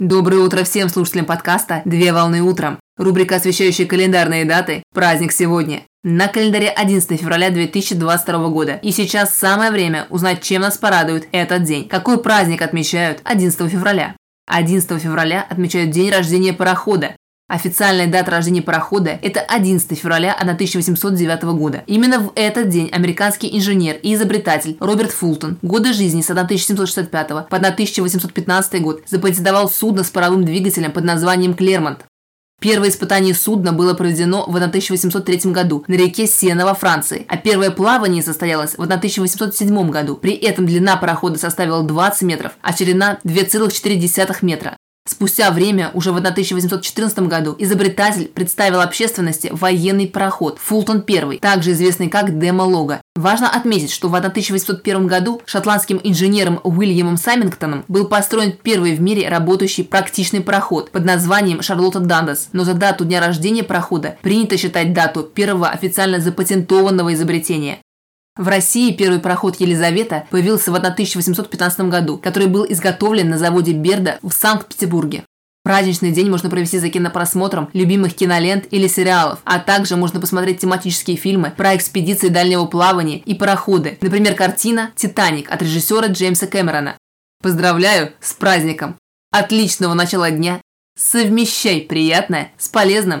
Доброе утро всем слушателям подкаста «Две волны утром». Рубрика, освещающая календарные даты. Праздник сегодня. На календаре 11 февраля 2022 года. И сейчас самое время узнать, чем нас порадует этот день. Какой праздник отмечают 11 февраля? 11 февраля отмечают день рождения парохода. Официальная дата рождения парохода – это 11 февраля 1809 года. Именно в этот день американский инженер и изобретатель Роберт Фултон, годы жизни с 1765 по 1815 год, запатентовал судно с паровым двигателем под названием «Клермонт». Первое испытание судна было проведено в 1803 году на реке Сена во Франции, а первое плавание состоялось в 1807 году. При этом длина парохода составила 20 метров, а ширина 2,4 метра. Спустя время, уже в 1814 году, изобретатель представил общественности военный пароход «Фултон I», также известный как «Демолога». Важно отметить, что в 1801 году шотландским инженером Уильямом Самингтоном был построен первый в мире работающий практичный пароход под названием «Шарлотта Дандас», но за дату дня рождения парохода принято считать дату первого официально запатентованного изобретения. В России первый пароход «Елизавета» появился в 1815 году, который был изготовлен на заводе Берда в Санкт-Петербурге. Праздничный день можно провести за кинопросмотром любимых кинолент или сериалов, а также можно посмотреть тематические фильмы про экспедиции дальнего плавания и пароходы, например, картина «Титаник» от режиссера Джеймса Кэмерона. Поздравляю с праздником! Отличного начала дня! Совмещай приятное с полезным!